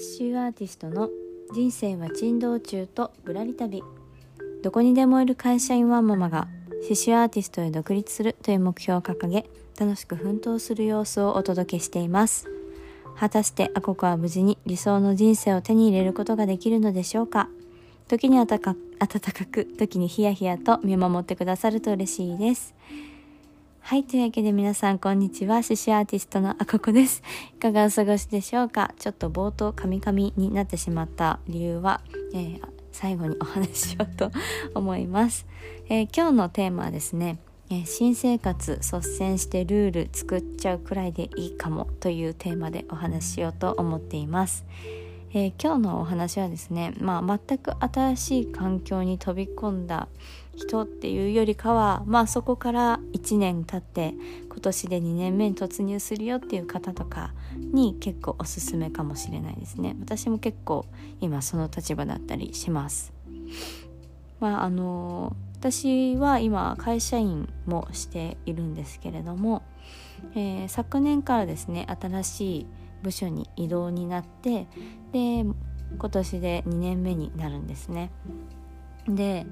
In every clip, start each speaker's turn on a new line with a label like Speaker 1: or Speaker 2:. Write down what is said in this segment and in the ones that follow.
Speaker 1: シュアーティストの人生は珍道中とぶらり旅どこにでもいる会社員ワンママが刺繍アーティストへ独立するという目標を掲げ楽しく奮闘する様子をお届けしています。果たしてアココは無事に理想の人生を手に入れることができるのでしょうか？時に暖かく時にヒヤヒヤと見守ってくださると嬉しいです。はい。というわけで皆さん、こんにちは。獅子アーティストのあここです。いかがお過ごしでしょうか？ちょっと冒頭、カミカミになってしまった理由は、えー、最後にお話ししようと思います。えー、今日のテーマはですね、え、新生活率先してルール作っちゃうくらいでいいかもというテーマでお話ししようと思っています。えー、今日のお話はですね、まあ、全く新しい環境に飛び込んだ人っていうよりかは、まあ、そこから1年経って今年で2年目に突入するよっていう方とかに結構おすすめかもしれないですね。私も結構今その立場だったりします。まああの私は今会社員もしているんですけれども、えー、昨年からですね新しい部署に異動になってで今年で2年目になるんですね。で、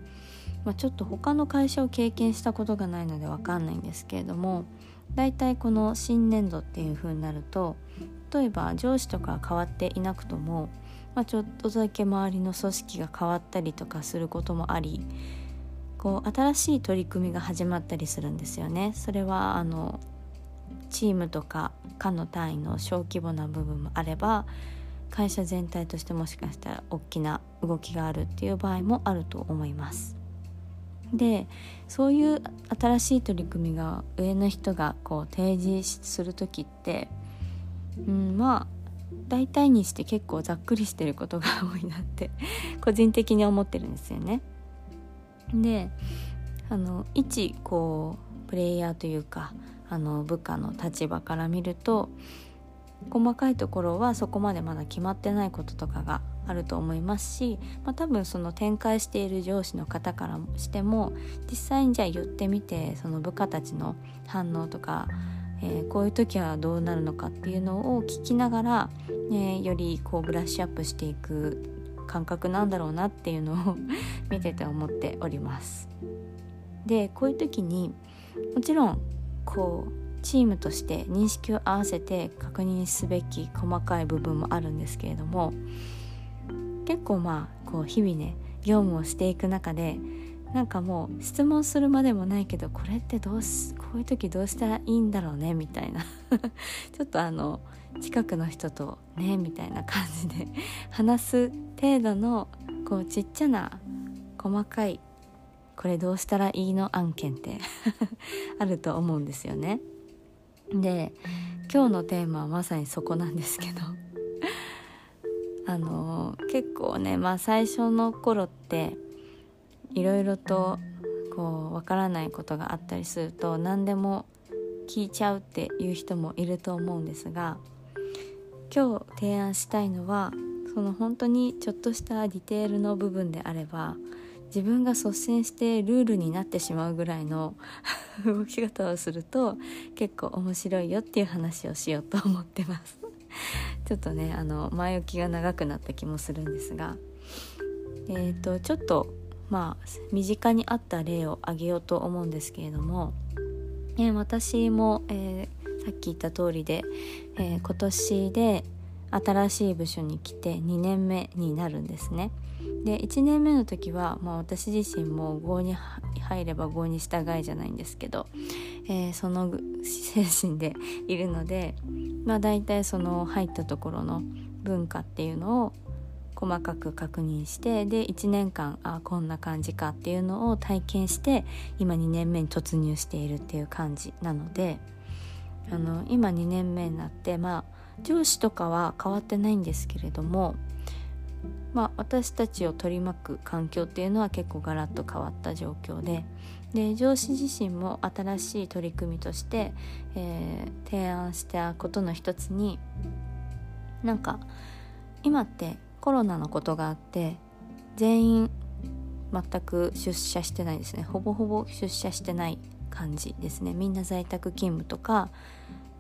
Speaker 1: まあ、ちょっと他の会社を経験したことがないので分かんないんですけれども大体この新年度っていう風になると例えば上司とか変わっていなくとも、まあ、ちょっとだけ周りの組織が変わったりとかすることもありこう新しい取り組みが始まったりするんですよね。それはあのチームとか課の単位の小規模な部分もあれば会社全体としてもしかしたら大きな動きがあるっていう場合もあると思います。でそういう新しい取り組みが上の人がこう提示する時って、うん、まあ大体にして結構ざっくりしてることが多いなって個人的に思ってるんですよね。であの一こうプレイヤーというかあの部下の立場から見ると細かいところはそこまでまだ決まってないこととかがあると思いますし、まあ、多分その展開している上司の方からしても実際にじゃあ言ってみてその部下たちの反応とか、えー、こういう時はどうなるのかっていうのを聞きながら、えー、よりこうブラッシュアップしていく感覚なんだろうなっていうのを 見てて思っております。でこういう時にもちろんこうチームとして認識を合わせて確認すべき細かい部分もあるんですけれども結構まあこう日々ね業務をしていく中でなんかもう質問するまでもないけどこれってどうすこういう時どうしたらいいんだろうねみたいな。ちょっとあの近くの人とねみたいな感じで話す程度のこうちっちゃな細かいこれどうしたらいいの案件って あると思うんですよね。で今日のテーマはまさにそこなんですけど あの結構ねまあ最初の頃っていろいろとこうわからないことがあったりすると何でも聞いちゃうっていう人もいると思うんですが今日提案したいのはその本当にちょっとしたディテールの部分であれば自分が率先してルールになってしまうぐらいの 動き方をすると結構面白いよっていう話をしようと思ってます。ちょっとねあの前置きが長くなった気もするんですが。え、ー、とちょっとまあ身近にあった例を挙げようと思うんですけれども、えー、私も、えー、さっき言った通りで、え今年で新しい部署に来て2年目になるんですね。で1年目の時は、まあ、私自身も郷に入れば郷に従いじゃないんですけど、えー、その精神でいるので、まあ、大体その入ったところの文化っていうのを細かく確認してで1年間あこんな感じかっていうのを体験して今2年目に突入しているっていう感じなのであの今2年目になってまあ上司とかは変わってないんですけれどもまあ、私たちを取り巻く環境っていうのは結構ガラッと変わった状況でで上司自身も新しい取り組みとして、えー、提案したことの一つになんか今ってコロナのことがあって全員全く出社してないですね。ほぼほぼ出社してない感じですね。みんな在宅勤務とか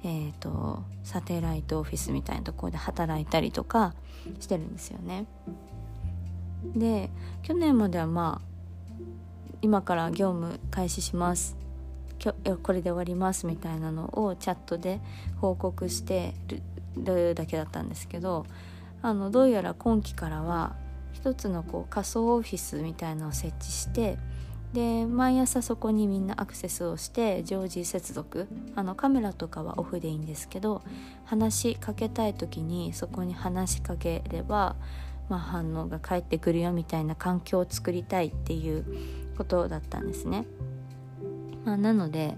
Speaker 1: えーと、サテライトオフィスみたいなところで働いたりとかしてるんですよね。で去年まではまあ今から業務開始しますこれで終わりますみたいなのをチャットで報告してるだけだったんですけどあのどうやら今期からは一つのこう仮想オフィスみたいなのを設置してで毎朝そこにみんなアクセスをして常時接続あのカメラとかはオフでいいんですけど話しかけたい時にそこに話しかければ、まあ、反応が返ってくるよみたいな環境を作りたいっていうことだったんですね。まあ、なので、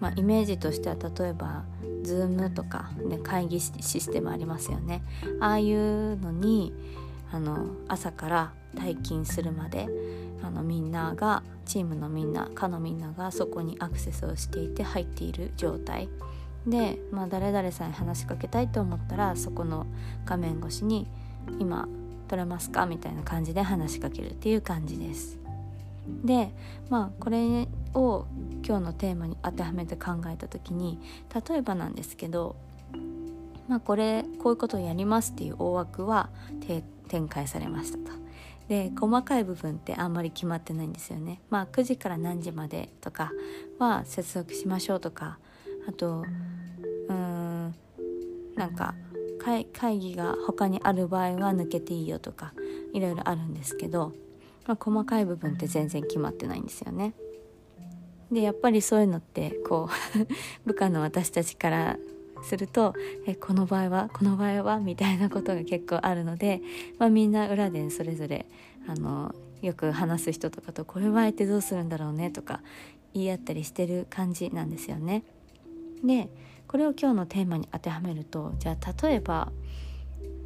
Speaker 1: まあ、イメージとしては例えば Zoom とか、ね、会議システムありますよねああいうのにあの朝から退勤するまであのみんながチームのみんなかのみんながそこにアクセスをしていて入っている状態で、まあ、誰々さんに話しかけたいと思ったらそこの画面越しに「今撮れますか?」みたいな感じで話しかけるっていう感じです。でまあこれを今日のテーマに当てはめて考えた時に例えばなんですけどまあこれこういうことをやりますっていう大枠は展開されましたと。で細かい部分ってあんまり決まってないんですよね。まあ9時から何時までとかは接続しましょうとかあとうーんなんか会議が他にある場合は抜けていいよとかいろいろあるんですけど、まあ、細かい部分って全然決まってないんですよね。でやっぱりそういうのってこう 部下の私たちからするとえこの場合はこの場合はみたいなことが結構あるので、まあ、みんな裏でそれぞれあのよく話す人とかとこういう場合ってどうするんだろうねとか言い合ったりしてる感じなんですよね。でこれを今日のテーマに当てはめるとじゃあ例えば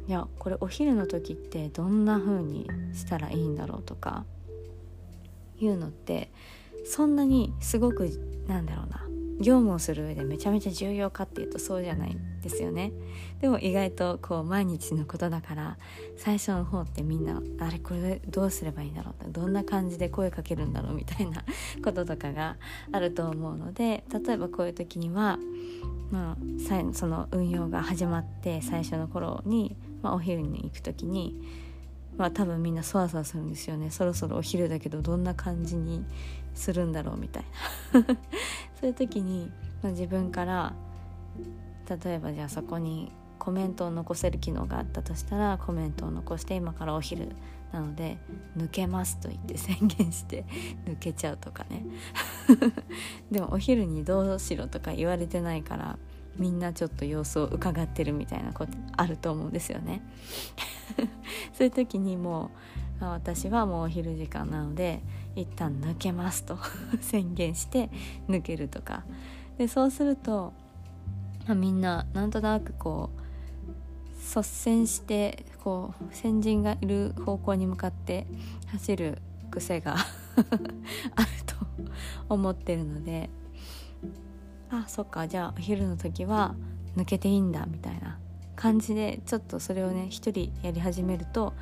Speaker 1: いやこれお昼の時ってどんな風にしたらいいんだろうとかいうのってそんなにすごくなんだろうな業務をする上でめちゃめちゃ重要かっていうとそうじゃないんですよね。でも意外とこう毎日のことだから最初の方ってみんなあれこれどうすればいいんだろうどんな感じで声かけるんだろうみたいな こととかがあると思うので例えばこういう時にはまあその運用が始まって最初の頃に、まあ、お昼に行く時にまあ多分みんなそわそわするんですよね。そろそろお昼だけどどんな感じにするんだろうみたいな。そういう時に、まあ、自分から例えばじゃあそこにコメントを残せる機能があったとしたらコメントを残して今からお昼なので抜けますと言って宣言して 抜けちゃうとかね。でもお昼にどうしろとか言われてないからみんなちょっと様子を伺ってるみたいなことあると思うんですよね。そういう時にもう私はもうお昼時間なので一旦抜けますと。宣言して抜けるとか。でそうすると、まあ、みんななんとなくこう率先してこう先人がいる方向に向かって走る癖が あると思ってるのであそっか。じゃあお昼の時は抜けていいんだみたいな感じでちょっとそれをね一人やり始めると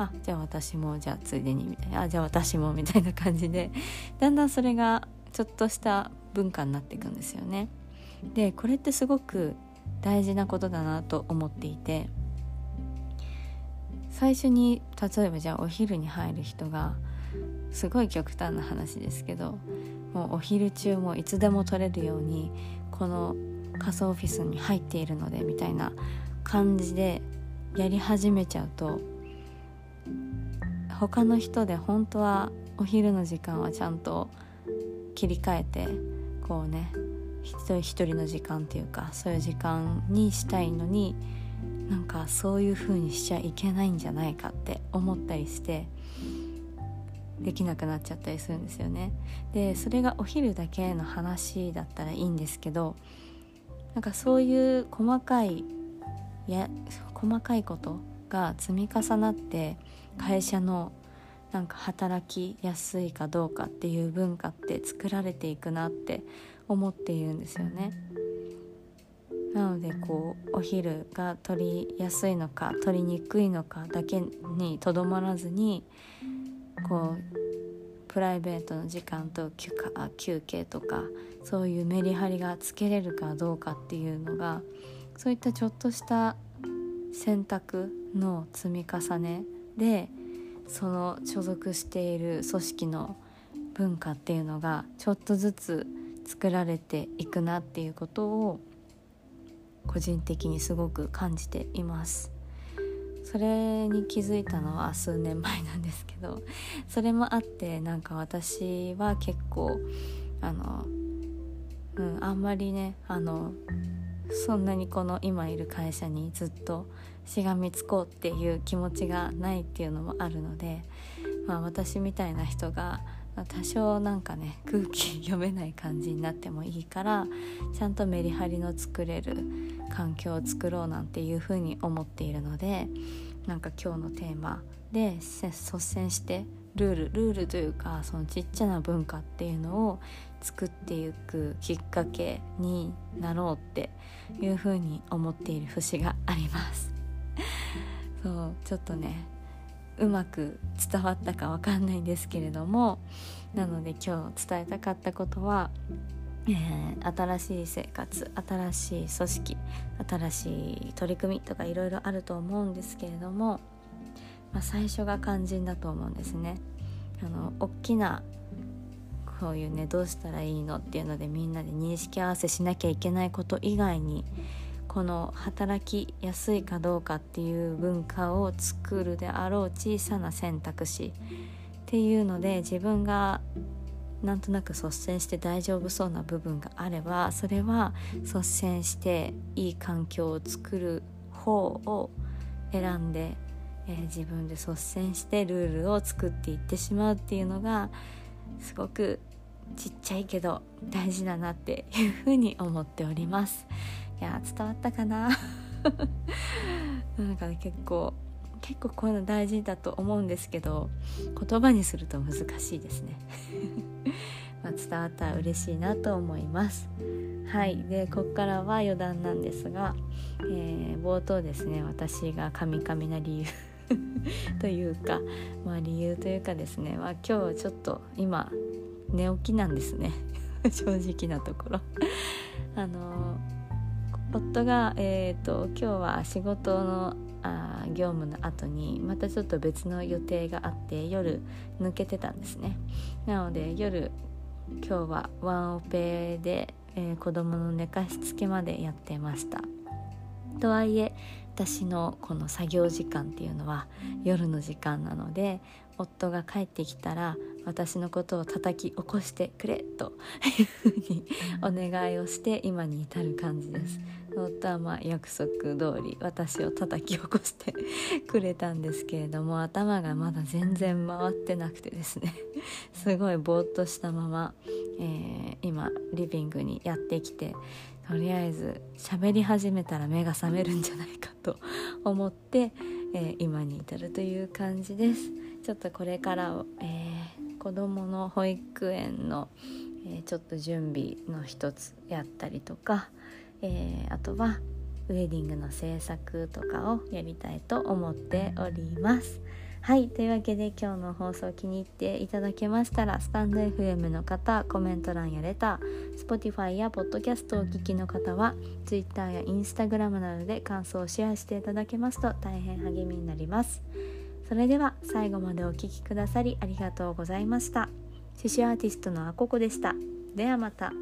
Speaker 1: あじゃあ私もじゃあついでにみたいなあじゃあ私もみたいな感じでだんだんそれがちょっとした文化になっていくんですよね。でこれってすごく大事なことだなと思っていて最初に例えばじゃあお昼に入る人がすごい極端な話ですけどもうお昼中もいつでも取れるようにこの仮想オフィスに入っているのでみたいな感じでやり始めちゃうと他の人で本当はお昼の時間はちゃんと切り替えてこうね一人一人の時間っていうかそういう時間にしたいのになんかそういう風にしちゃいけないんじゃないかって思ったりしてできなくなっちゃったりするんですよね。でそれがお昼だけの話だったらいいんですけどなんかそういう細かいや細かいことが積み重なって会社のなんか働きやすいかどうかっていう文化って作られていくなって思っているんですよね。なのでこうお昼が取りやすいのか取りにくいのかだけにとどまらずにこうプライベートの時間と休休憩とかそういうメリハリがつけれるかどうかっていうのがそういったちょっとした選択の積み重ねでその所属している組織の文化っていうのがちょっとずつ作られていくなっていうことを個人的にすごく感じています。それに気づいたのは数年前なんですけど それもあってなんか私は結構あの、うん、あんまりねあのそんなにこの今いる会社にずっとしがみつこうっていう気持ちがないっていうのもあるので、まあ、私みたいな人が多少なんかね空気読めない感じになってもいいからちゃんとメリハリの作れる環境を作ろうなんていうふうに思っているのでなんか今日のテーマで率先してルールルールというかそのちっちゃな文化っていうのを作っていくきっかけになろうっていうふうに思っている節があります そうちょっとねうまく伝わったかわかんないんですけれどもなので今日伝えたかったことは、えー、新しい生活新しい組織新しい取り組みとかいろいろあると思うんですけれども、まあ、最初が肝心だと思うんですね。あの大きなこういうねどうしたらいいのっていうのでみんなで認識合わせしなきゃいけないこと以外にこの働きやすいかどうかっていう文化を作るであろう小さな選択肢っていうので自分がなんとなく率先して大丈夫そうな部分があればそれは率先していい環境を作る方を選んで、えー、自分で率先してルールを作っていってしまうっていうのがすごくちっちゃいけど大事だなっていうふうに思っております。いや伝わったかな？なんか、ね、結構結構こういうの大事だと思うんですけど言葉にすると難しいですね。ま伝わったら嬉しいなと思います。はい。でここからは余談なんですが、えー、冒頭ですね私がカミカミな理由。というかまあ理由というかですね、まあ、今日ちょっと今寝起きなんですね。正直なところ。あの夫が、えーと、今日は仕事のあ業務の後にまたちょっと別の予定があって夜抜けてたんですね。なので夜今日はワンオペで、えー、子供の寝かしつけまでやってました。とはいえ私のこの作業時間っていうのは夜の時間なので夫が帰ってきたら私のことを叩き起こしてくれというふうにお願いをして今に至る感じです。夫はまあ約束通り私を叩き起こしてくれたんですけれども頭がまだ全然回ってなくてですねすごいぼーっとしたまま、えー、今リビングにやってきてとりあえず喋り始めたら目が覚めるんじゃないかと思って、えー、今に至るという感じです。ちょっとこれからえー、子どもの保育園の、えー、ちょっと準備の一つやったりとか、えー、あとはウェディングの制作とかをやりたいと思っております。はいというわけで今日の放送気に入っていただけましたらスタンド FM の方コメント欄やレター Spotify や Podcast をお聞きの方は Twitter や Instagram などで感想をシェアしていただけますと大変励みになります。それでは最後までお聴きくださりありがとうございました。刺繍アーティストのあここでした。ではまた。